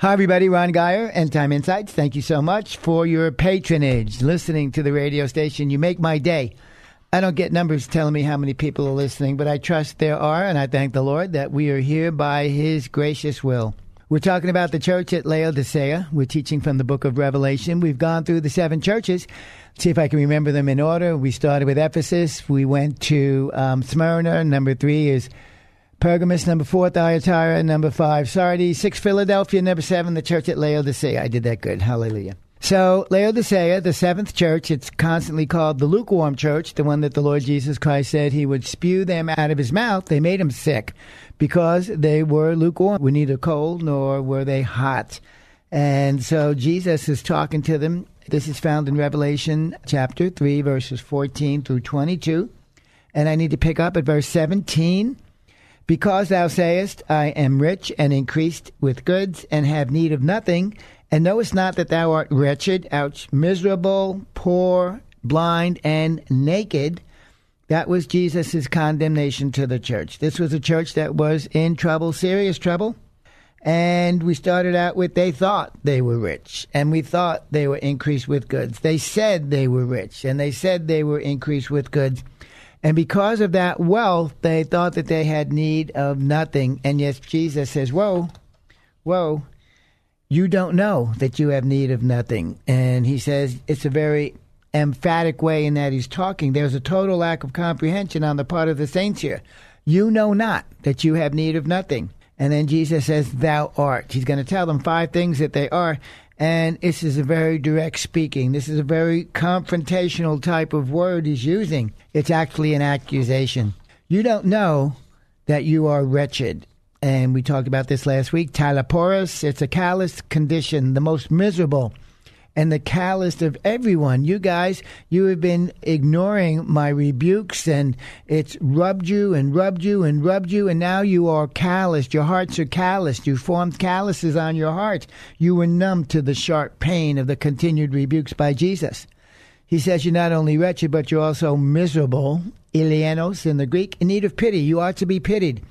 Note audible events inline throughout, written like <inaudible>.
Hi, everybody. Ron Geyer, End Time Insights. Thank you so much for your patronage, listening to the radio station. You make my day. I don't get numbers telling me how many people are listening, but I trust there are, and I thank the Lord that we are here by His gracious will. We're talking about the church at Laodicea. We're teaching from the book of Revelation. We've gone through the seven churches. Let's see if I can remember them in order. We started with Ephesus. We went to um, Smyrna. Number three is Pergamus, number four, Thyatira, number five, Sardis, six, Philadelphia, number seven, the church at Laodicea. I did that good. Hallelujah. So, Laodicea, the seventh church, it's constantly called the lukewarm church, the one that the Lord Jesus Christ said he would spew them out of his mouth. They made him sick because they were lukewarm, were neither cold nor were they hot. And so Jesus is talking to them. This is found in Revelation chapter 3, verses 14 through 22. And I need to pick up at verse 17. Because thou sayest, I am rich and increased with goods and have need of nothing, and knowest not that thou art wretched, ouch, miserable, poor, blind, and naked. That was Jesus' condemnation to the church. This was a church that was in trouble, serious trouble. And we started out with they thought they were rich, and we thought they were increased with goods. They said they were rich, and they said they were increased with goods. And because of that wealth, they thought that they had need of nothing. And yet Jesus says, Whoa, whoa, you don't know that you have need of nothing. And he says it's a very emphatic way in that he's talking. There's a total lack of comprehension on the part of the saints here. You know not that you have need of nothing. And then Jesus says, Thou art. He's going to tell them five things that they are. And this is a very direct speaking. This is a very confrontational type of word he's using. It's actually an accusation. You don't know that you are wretched. And we talked about this last week. talaiporos, it's a callous condition, the most miserable and the calloused of everyone. You guys, you have been ignoring my rebukes, and it's rubbed you and rubbed you and rubbed you, and now you are calloused. Your hearts are calloused. You formed calluses on your heart. You were numb to the sharp pain of the continued rebukes by Jesus. He says you're not only wretched, but you're also miserable, eleeinos in the Greek, in need of pity. You are to be pitied.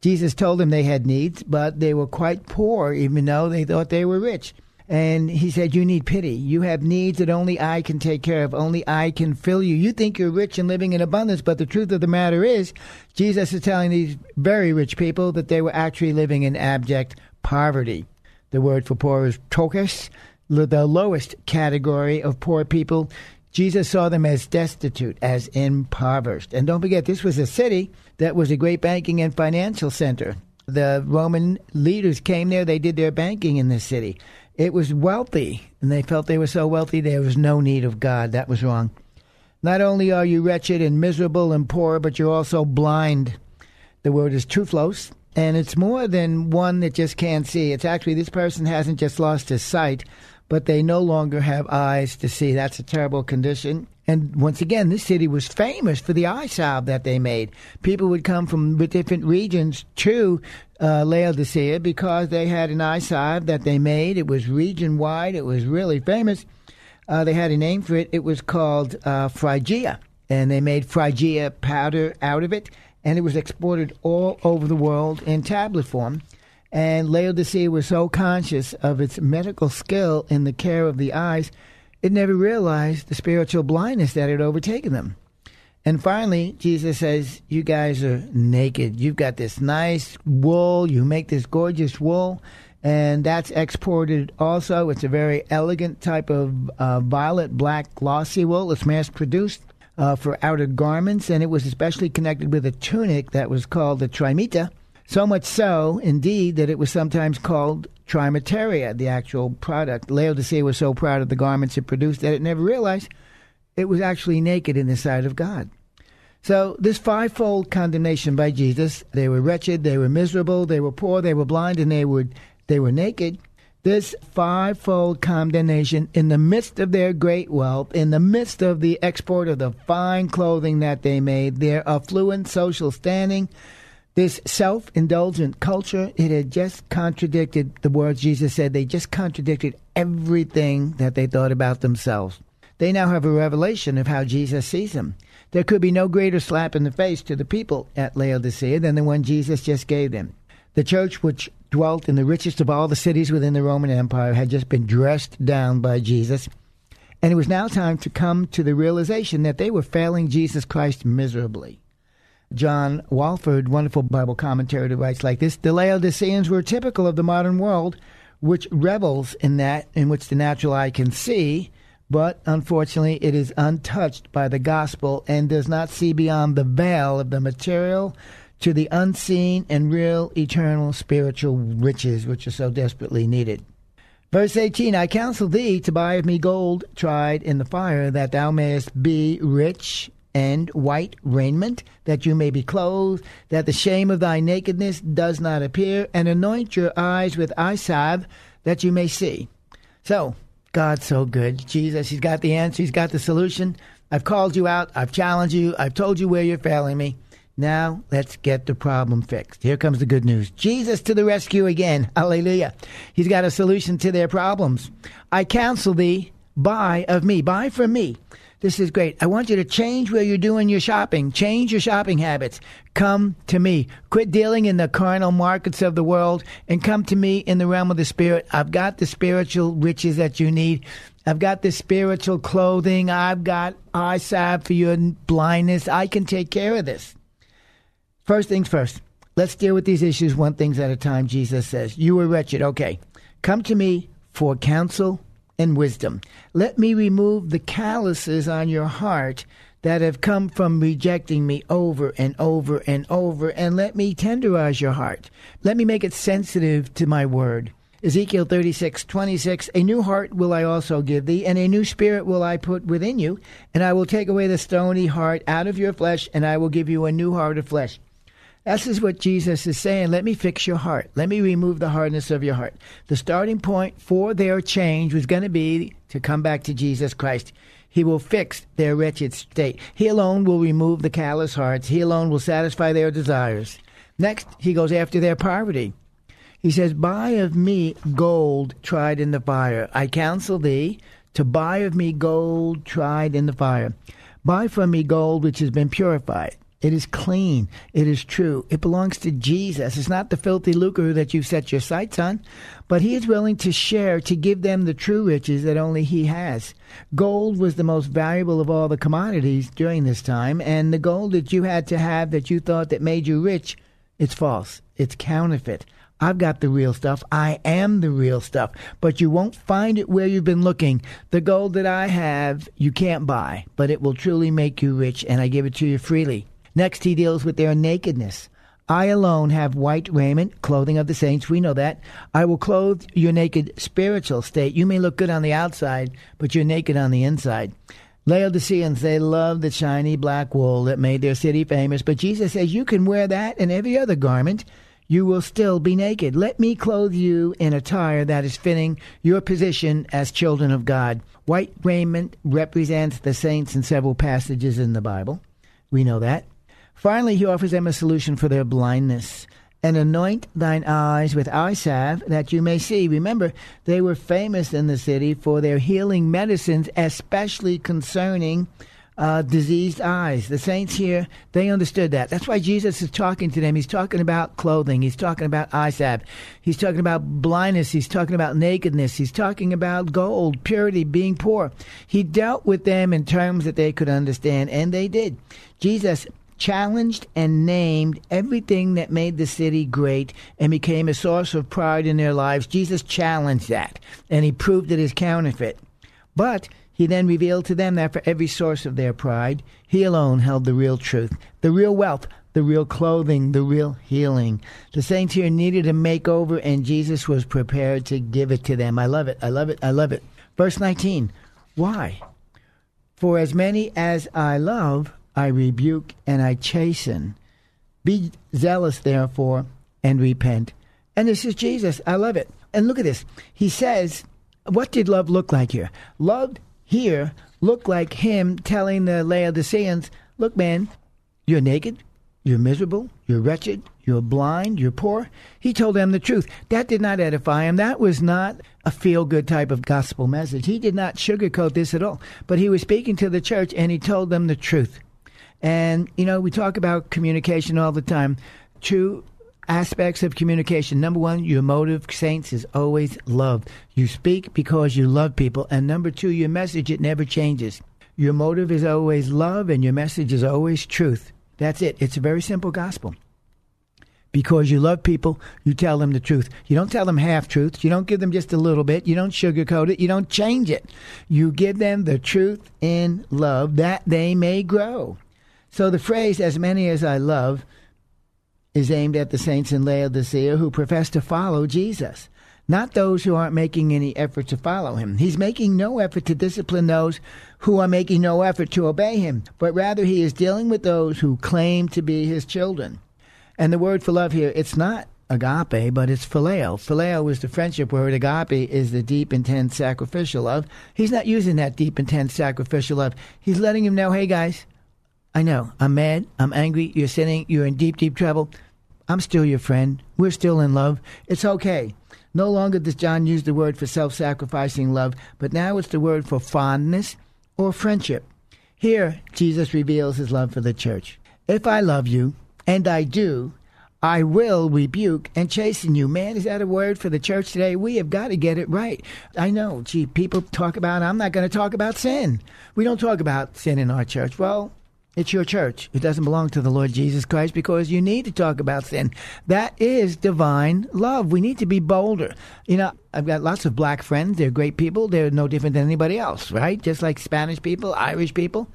Jesus told them they had needs, but they were quite poor, even though they thought they were rich. And he said, You need pity. You have needs that only I can take care of. Only I can fill you. You think you're rich and living in abundance, but the truth of the matter is, Jesus is telling these very rich people that they were actually living in abject poverty. The word for poor is tokos, the lowest category of poor people. Jesus saw them as destitute, as impoverished. And don't forget, this was a city that was a great banking and financial center. The Roman leaders came there, they did their banking in this city. It was wealthy, and they felt they were so wealthy there was no need of God. That was wrong. Not only are you wretched and miserable and poor, but you're also blind. The word is tuflos, and it's more than one that just can't see. It's actually this person hasn't just lost his sight, but they no longer have eyes to see. That's a terrible condition. And once again, this city was famous for the eye salve that they made. People would come from different regions to uh, Laodicea because they had an eye salve that they made. It was region wide. It was really famous. Uh, they had a name for it. It was called uh, Phrygia, and they made Phrygia powder out of it, and it was exported all over the world in tablet form. And Laodicea was so conscious of its medical skill in the care of the eyes, it never realized the spiritual blindness that had overtaken them. And finally, Jesus says, You guys are naked. You've got this nice wool. You make this gorgeous wool, and that's exported also. It's a very elegant type of uh, violet black glossy wool. It's mass produced uh, for outer garments, and it was especially connected with a tunic that was called the trimita. So much so, indeed, that it was sometimes called trimeteria, the actual product. Laodicea was so proud of the garments it produced that it never realized it was actually naked in the sight of God. So, this fivefold condemnation by Jesus they were wretched, they were miserable, they were poor, they were blind, and they were, they were naked. This fivefold condemnation in the midst of their great wealth, in the midst of the export of the fine clothing that they made, their affluent social standing, this self indulgent culture, it had just contradicted the words Jesus said. They just contradicted everything that they thought about themselves. They now have a revelation of how Jesus sees them. There could be no greater slap in the face to the people at Laodicea than the one Jesus just gave them. The church, which dwelt in the richest of all the cities within the Roman Empire, had just been dressed down by Jesus. And it was now time to come to the realization that they were failing Jesus Christ miserably. John Walvoord, wonderful Bible commentator, writes like this The Laodiceans were typical of the modern world, which revels in that in which the natural eye can see, but unfortunately it is untouched by the gospel and does not see beyond the veil of the material to the unseen and real eternal spiritual riches which are so desperately needed. Verse 18 I counsel thee to buy of me gold tried in the fire, that thou mayest be rich, and white raiment, that you may be clothed, that the shame of thy nakedness does not appear, and anoint your eyes with eye salve, that you may see. So, God's so good. Jesus, He's got the answer, He's got the solution. I've called you out, I've challenged you, I've told you where you're failing me. Now, let's get the problem fixed. Here comes the good news. Jesus to the rescue again. Hallelujah. He's got a solution to their problems. I counsel thee, buy of me, buy from me. This is great. I want you to change where you're doing your shopping. Change your shopping habits. Come to me. Quit dealing in the carnal markets of the world and come to me in the realm of the spirit. I've got the spiritual riches that you need. I've got the spiritual clothing. I've got eye salve for your blindness. I can take care of this. First things first. Let's deal with these issues one things at a time. Jesus says, You were wretched. Okay. Come to me for counsel and wisdom. Let me remove the calluses on your heart that have come from rejecting me over and over and over, and let me tenderize your heart. Let me make it sensitive to my word. Ezekiel 36, 26, A new heart will I also give thee, and a new spirit will I put within you, and I will take away the stony heart out of your flesh, and I will give you a new heart of flesh. This is what Jesus is saying. Let me fix your heart. Let me remove the hardness of your heart. The starting point for their change was going to be to come back to Jesus Christ. He will fix their wretched state. He alone will remove the callous hearts. He alone will satisfy their desires. Next, he goes after their poverty. He says, Buy of me gold tried in the fire. I counsel thee to buy of me gold tried in the fire. Buy from me gold which has been purified it is clean. It is true. It belongs to Jesus. It's not the filthy lucre that you've set your sights on, but He is willing to share, to give them the true riches that only He has. Gold was the most valuable of all the commodities during this time, and the gold that you had to have that you thought that made you rich, it's false. It's counterfeit. I've got the real stuff. I am the real stuff. But you won't find it where you've been looking. The gold that I have, you can't buy, but it will truly make you rich, and I give it to you freely. Next, he deals with their nakedness. I alone have white raiment, clothing of the saints. We know that. I will clothe your naked spiritual state. You may look good on the outside, but you're naked on the inside. Laodiceans, they love the shiny black wool that made their city famous, but Jesus says you can wear that and every other garment. You will still be naked. Let me clothe you in attire that is fitting your position as children of God. White raiment represents the saints in several passages in the Bible. We know that. Finally, he offers them a solution for their blindness. And anoint thine eyes with eye salve that you may see. Remember, they were famous in the city for their healing medicines, especially concerning uh, diseased eyes. The saints here, they understood that. That's why Jesus is talking to them. He's talking about clothing. He's talking about eye salve. He's talking about blindness. He's talking about nakedness. He's talking about gold, purity, being poor. He dealt with them in terms that they could understand, and they did. Jesus challenged and named everything that made the city great and became a source of pride in their lives. Jesus challenged that, and he proved it is counterfeit. But he then revealed to them that for every source of their pride, he alone held the real truth, the real wealth, the real clothing, the real healing. The saints here needed a makeover, and Jesus was prepared to give it to them. I love it. I love it. I love it. Verse 19. Why? For as many as I love, I rebuke and I chasten. Be zealous, therefore, and repent. And this is Jesus. I love it. And look at this. He says, what did love look like here? Love here looked like him telling the Laodiceans, look, man, you're naked, you're miserable, you're wretched, you're blind, you're poor. He told them the truth. That did not edify him. That was not a feel good type of gospel message. He did not sugarcoat this at all. But he was speaking to the church and he told them the truth. And, you know, we talk about communication all the time. Two aspects of communication. Number one, your motive, saints, is always love. You speak because you love people. And number two, your message, it never changes. Your motive is always love and your message is always truth. That's it. It's a very simple gospel. Because you love people, you tell them the truth. You don't tell them half truths. You don't give them just a little bit. You don't sugarcoat it. You don't change it. You give them the truth in love that they may grow. So the phrase, as many as I love, is aimed at the saints in Laodicea who profess to follow Jesus, not those who aren't making any effort to follow him. He's making no effort to discipline those who are making no effort to obey him, but rather he is dealing with those who claim to be his children. And the word for love here, it's not agape, but it's phileo. Phileo is the friendship word. Agape is the deep, intense, sacrificial love. He's not using that deep, intense, sacrificial love. He's letting him know, hey guys, I know. I'm mad. I'm angry. You're sinning. You're in deep, deep trouble. I'm still your friend. We're still in love. It's okay. No longer does John use the word for self sacrificing love, but now it's the word for fondness or friendship. Here, Jesus reveals his love for the church. If I love you, and I do, I will rebuke and chasten you. Man, is that a word for the church today? We have got to get it right. I know, gee, people talk about, I'm not going to talk about sin. We don't talk about sin in our church. Well, it's your church. It doesn't belong to the Lord Jesus Christ because you need to talk about sin. That is divine love. We need to be bolder. You know, I've got lots of black friends. They're great people. They're no different than anybody else, right? Just like Spanish people, Irish people,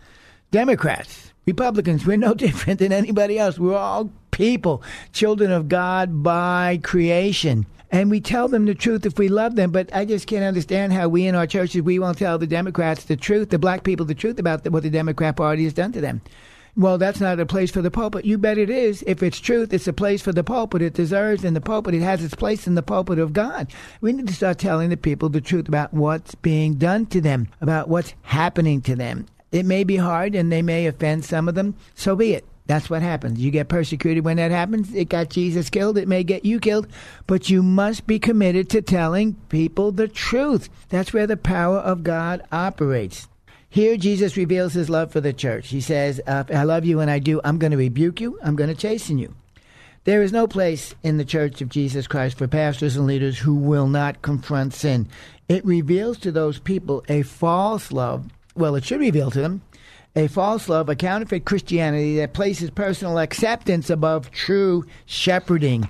Democrats, Republicans. We're no <laughs> different than anybody else. We're all people, children of God by creation and we tell them the truth if we love them. But I just can't understand how we in our churches we won't tell the Democrats the truth, the black people the truth about the, what the Democrat Party has done to them. Well, that's not a place for the pulpit. You bet it is. If it's truth, it's a place for the pulpit. It deserves in the pulpit. It has its place in the pulpit of God. We need to start telling the people the truth about what's being done to them, about what's happening to them. It may be hard and they may offend some of them. So be it. That's what happens. You get persecuted when that happens. It got Jesus killed. It may get you killed. But you must be committed to telling people the truth. That's where the power of God operates. Here, Jesus reveals his love for the church. He says, uh, I love you and I do. I'm going to rebuke you. I'm going to chasten you. There is no place in the church of Jesus Christ for pastors and leaders who will not confront sin. It reveals to those people a false love. Well, it should reveal to them a false love, a counterfeit Christianity that places personal acceptance above true shepherding.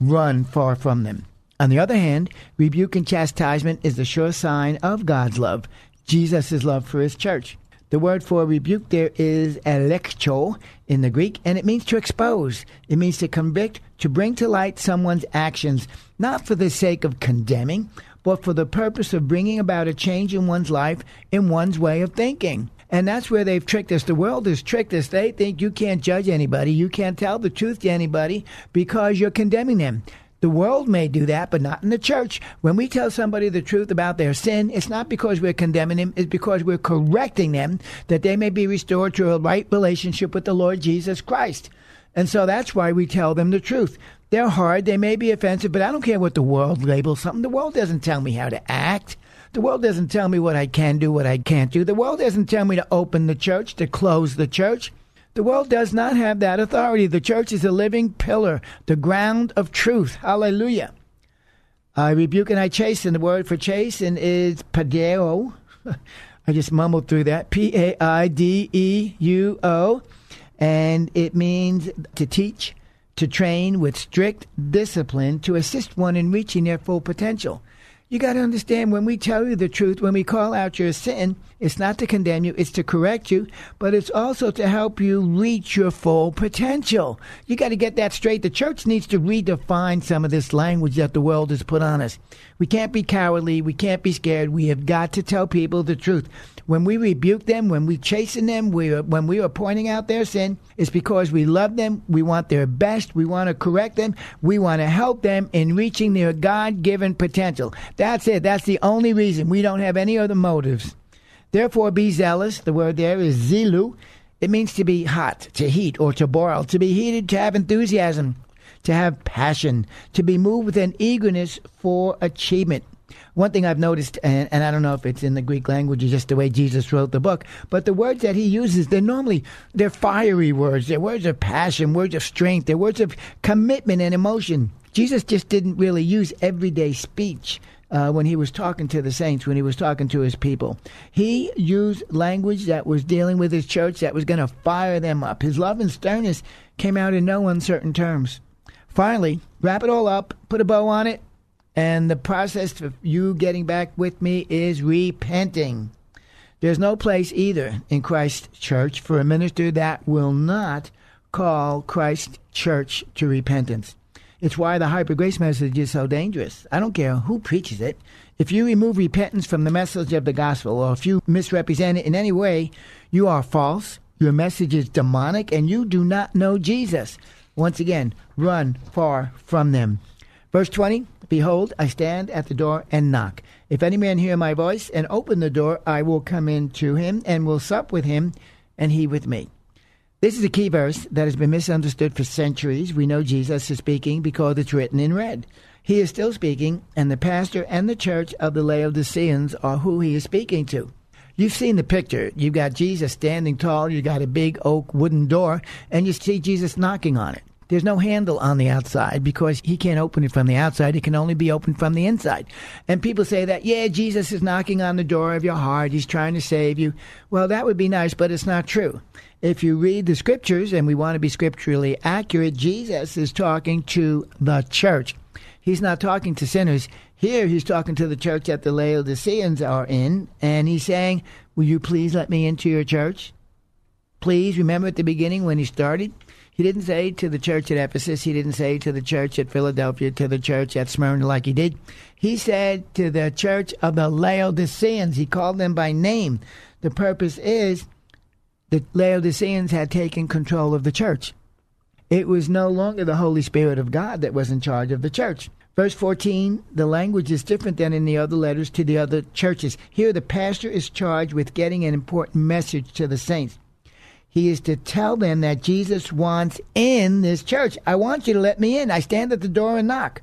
Run far from them. On the other hand, rebuke and chastisement is the sure sign of God's love, Jesus' love for his church. The word for rebuke there is elekcho in the Greek, and it means to expose. It means to convict, to bring to light someone's actions, not for the sake of condemning, but for the purpose of bringing about a change in one's life, in one's way of thinking. And that's where they've tricked us. The world has tricked us. They think you can't judge anybody, you can't tell the truth to anybody because you're condemning them. The world may do that, but not in the church. When we tell somebody the truth about their sin, it's not because we're condemning them, it's because we're correcting them that they may be restored to a right relationship with the Lord Jesus Christ. And so that's why we tell them the truth. They're hard. They may be offensive, but I don't care what the world labels something. The world doesn't tell me how to act. The world doesn't tell me what I can do, what I can't do. The world doesn't tell me to open the church, to close the church. The world does not have that authority. The church is a living pillar, the ground of truth. Hallelujah. I rebuke and I chasten. The word for chasten is paideuo. <laughs> I just mumbled through that. P A I D E U O. And it means to teach, to train with strict discipline to assist one in reaching their full potential. You got to understand when we tell you the truth, when we call out your sin, it's not to condemn you, it's to correct you, but it's also to help you reach your full potential. You got to get that straight. The church needs to redefine some of this language that the world has put on us. We can't be cowardly, we can't be scared. We have got to tell people the truth. When we rebuke them, when we chasten them, we are, when we are pointing out their sin, it's because we love them, we want their best, we want to correct them, we want to help them in reaching their God given potential. That's it. That's the only reason. We don't have any other motives. Therefore, be zealous. The word there is zilu. It means to be hot, to heat, or to boil, to be heated, to have enthusiasm, to have passion, to be moved with an eagerness for achievement. One thing I've noticed, and, and, I don't know if it's in the Greek language or just the way Jesus wrote the book, but the words that he uses, they're normally they're fiery words. They're words of passion, words of strength, they're words of commitment and emotion. Jesus just didn't really use everyday speech. Uh, when he was talking to the saints, when he was talking to his people. He used language that was dealing with his church that was going to fire them up. His love and sternness came out in no uncertain terms. Finally, wrap it all up, put a bow on it, and the process of you getting back with me is repenting. There's no place either in Christ Church for a minister that will not call Christ Church to repentance. It's why the hyper grace message is so dangerous. I don't care who preaches it. If you remove repentance from the message of the gospel, or if you misrepresent it in any way, you are false, your message is demonic, and you do not know Jesus. Once again, run far from them. Verse 20 Behold, I stand at the door and knock. If any man hear my voice and open the door, I will come in to him and will sup with him, and he with me. This is a key verse that has been misunderstood for centuries. We know Jesus is speaking because it's written in red. He is still speaking, and the pastor and the church of the Laodiceans are who he is speaking to. You've seen the picture. You've got Jesus standing tall, you've got a big oak wooden door, and you see Jesus knocking on it. There's no handle on the outside because he can't open it from the outside. It can only be opened from the inside. And people say that, yeah, Jesus is knocking on the door of your heart. He's trying to save you. Well, that would be nice, but it's not true. If you read the scriptures, and we want to be scripturally accurate, Jesus is talking to the church. He's not talking to sinners. Here, he's talking to the church that the Laodiceans are in, and he's saying, Will you please let me into your church? Please remember at the beginning when he started, he didn't say to the church at Ephesus, he didn't say to the church at Philadelphia, to the church at Smyrna like he did. He said to the church of the Laodiceans, he called them by name. The purpose is the Laodiceans had taken control of the church. It was no longer the Holy Spirit of God that was in charge of the church. Verse 14, the language is different than in the other letters to the other churches. Here, the pastor is charged with getting an important message to the saints. He is to tell them that Jesus wants in this church. I want you to let me in. I stand at the door and knock.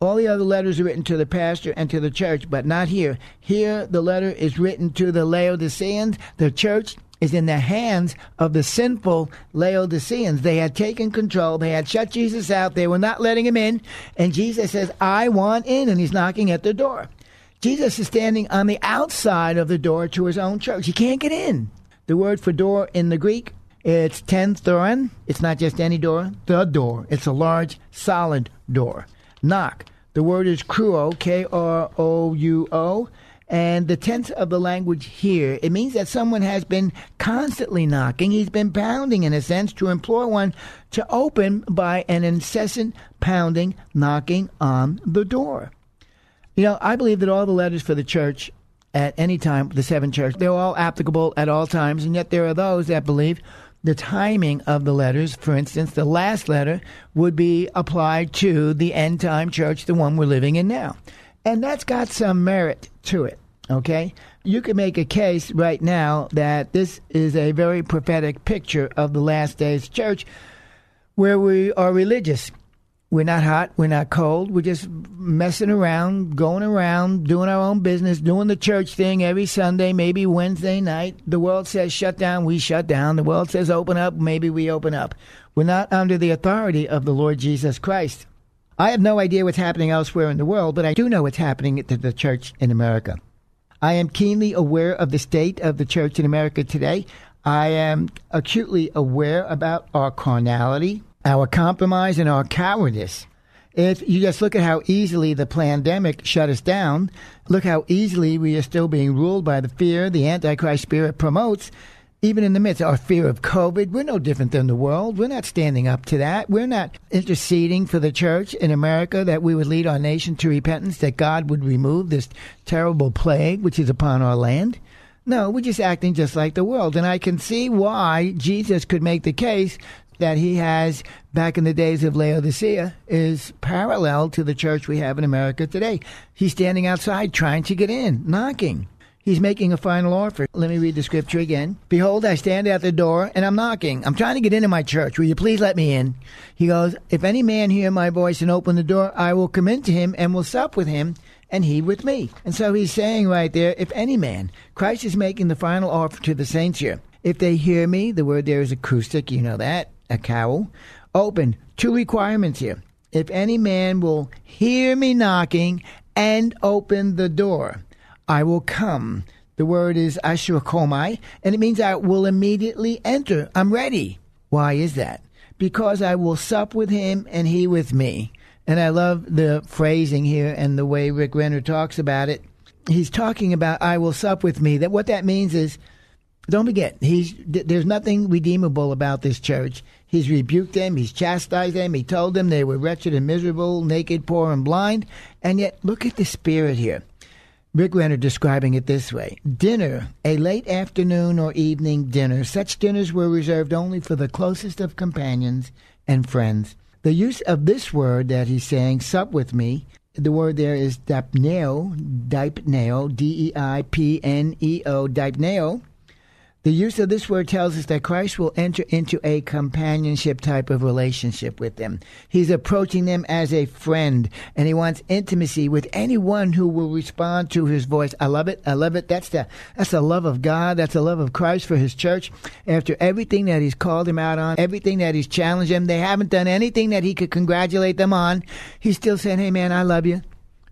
All the other letters are written to the pastor and to the church, but not here. Here, the letter is written to the Laodiceans. The church is in the hands of the sinful Laodiceans. They had taken control. They had shut Jesus out. They were not letting him in. And Jesus says, I want in. And he's knocking at the door. Jesus is standing on the outside of the door to his own church. He can't get in. The word for door in the Greek, it's ten thoron. It's not just any door, the door. It's a large, solid door. Knock. The word is krouo, K R O U O. And the tense of the language here, it means that someone has been constantly knocking. He's been pounding, in a sense, to implore one to open by an incessant pounding, knocking on the door. You know, I believe that all the letters for the church at any time, the seven churches. They're all applicable at all times, and yet there are those that believe the timing of the letters, for instance, the last letter would be applied to the end time church, the one we're living in now. And that's got some merit to it, okay? You can make a case right now that this is a very prophetic picture of the last days church where we are religious We're not hot. We're not cold. We're just messing around, going around, doing our own business, doing the church thing every Sunday, maybe Wednesday night. The world says shut down, we shut down. The world says open up, maybe we open up. We're not under the authority of the Lord Jesus Christ. I have no idea what's happening elsewhere in the world, but I do know what's happening to the church in America. I am keenly aware of the state of the church in America today. I am acutely aware about our carnality, our compromise, and our cowardice. If you just look at how easily the pandemic shut us down, look how easily we are still being ruled by the fear the Antichrist spirit promotes, even in the midst of our fear of COVID, we're no different than the world. We're not standing up to that. We're not interceding for the church in America that we would lead our nation to repentance, that God would remove this terrible plague which is upon our land. No, we're just acting just like the world. And I can see why Jesus could make the case that he has back in the days of Laodicea is parallel to the church we have in America today. He's standing outside trying to get in, knocking. He's making a final offer. Let me read the scripture again. Behold, I stand at the door and I'm knocking. I'm trying to get into my church. Will you please let me in? He goes, If any man hear my voice and open the door, I will come into him and will sup with him and he with me. And so he's saying right there, if any man, Christ is making the final offer to the saints here. If they hear me, the word there is acoustic, you know that, a cowl. Open. Two requirements here. If any man will hear me knocking and open the door. I will come. The word is asher komai, and it means I will immediately enter. I'm ready. Why is that? Because I will sup with him and he with me. And I love the phrasing here and the way Rick Renner talks about it. He's talking about I will sup with me. That what that means is don't forget, he's there's nothing redeemable about this church. He's rebuked them, he's chastised them, he told them they were wretched and miserable, naked, poor, and blind. And yet, look at the spirit here. Rick Renner describing it this way Dinner, a late afternoon or evening dinner. Such dinners were reserved only for the closest of companions and friends. The use of this word that he's saying, sup with me, the word there is deipneo, deipneo, D E I P N E O, deipneo, the use of this word tells us that Christ will enter into a companionship type of relationship with them. He's approaching them as a friend, and he wants intimacy with anyone who will respond to his voice. I love it. I love it. That's the that's the love of God. That's the love of Christ for his church. After everything that he's called him out on, everything that he's challenged them, they haven't done anything that he could congratulate them on. He's still saying, "Hey, man, I love you."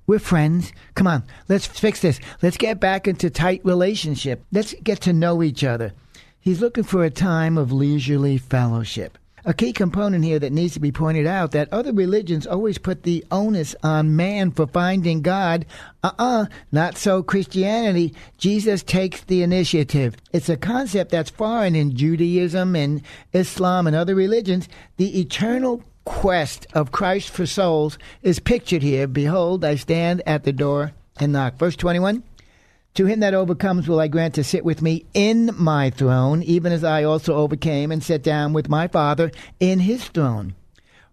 We're friends. Come on, let's fix this. Let's get back into tight relationship. Let's get to know each other. He's looking for a time of leisurely fellowship. A key component here that needs to be pointed out that other religions always put the onus on man for finding God. Uh-uh, not so Christianity. Jesus takes the initiative. It's a concept that's foreign in Judaism and Islam and other religions. The eternal quest of Christ for souls is pictured here. Behold, I stand at the door and knock. Verse 21. To him that overcomes will I grant to sit with me in my throne, even as I also overcame and sat down with my Father in his throne.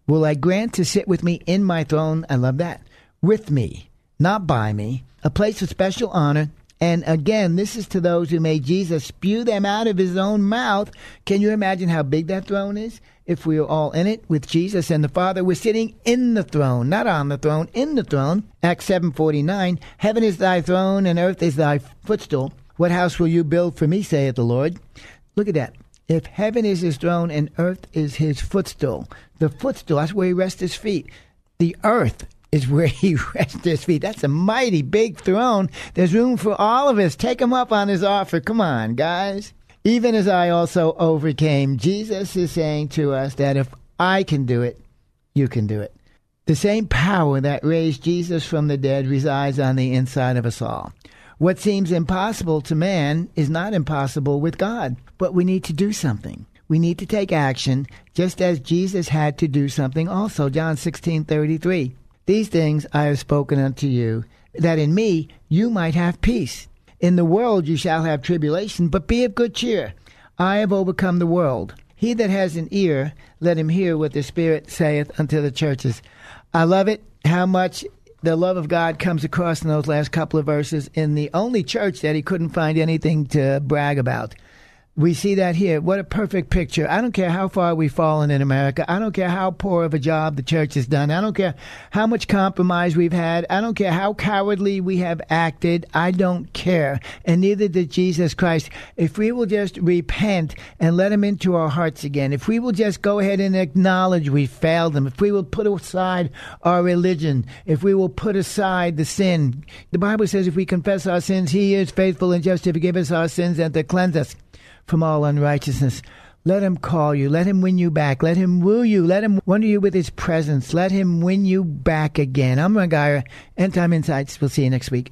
Will I grant to sit with me in my throne? I love that. With me, not by me, a place of special honor. And again, this is to those who made Jesus spew them out of his own mouth. Can you imagine how big that throne is? If we are all in it with Jesus and the Father, we're sitting in the throne, not on the throne, in the throne. Acts 7:49, heaven is thy throne and earth is thy footstool. What house will you build for me, saith the Lord? Look at that. If heaven is his throne and earth is his footstool, the footstool, that's where he rests his feet. The earth is where <laughs> he rests his feet. That's a mighty big throne. There's room for all of us. Take him up on his offer. Come on, guys. Even as I also overcame, Jesus is saying to us that if I can do it, you can do it. The same power that raised Jesus from the dead resides on the inside of us all. What seems impossible to man is not impossible with God, but we need to do something. We need to take action, just as Jesus had to do something also. John 16 33. These things I have spoken unto you, that in me you might have peace. In the world you shall have tribulation, but be of good cheer. I have overcome the world. He that has an ear, let him hear what the Spirit saith unto the churches. I love it how much the love of God comes across in those last couple of verses in the only church that he couldn't find anything to brag about. We see that here. What a perfect picture. I don't care how far we've fallen in America. I don't care how poor of a job the church has done. I don't care how much compromise we've had. I don't care how cowardly we have acted. I don't care. And neither did Jesus Christ. If we will just repent and let him into our hearts again, if we will just go ahead and acknowledge we failed him, if we will put aside our religion, if we will put aside the sin, the Bible says if we confess our sins, he is faithful and just to forgive us our sins and to cleanse us from all unrighteousness. Let him call you. Let him win you back. Let him woo you. Let him wonder you with his presence. Let him win you back again. I'm Geyer. End Time Insights. We'll see you next week.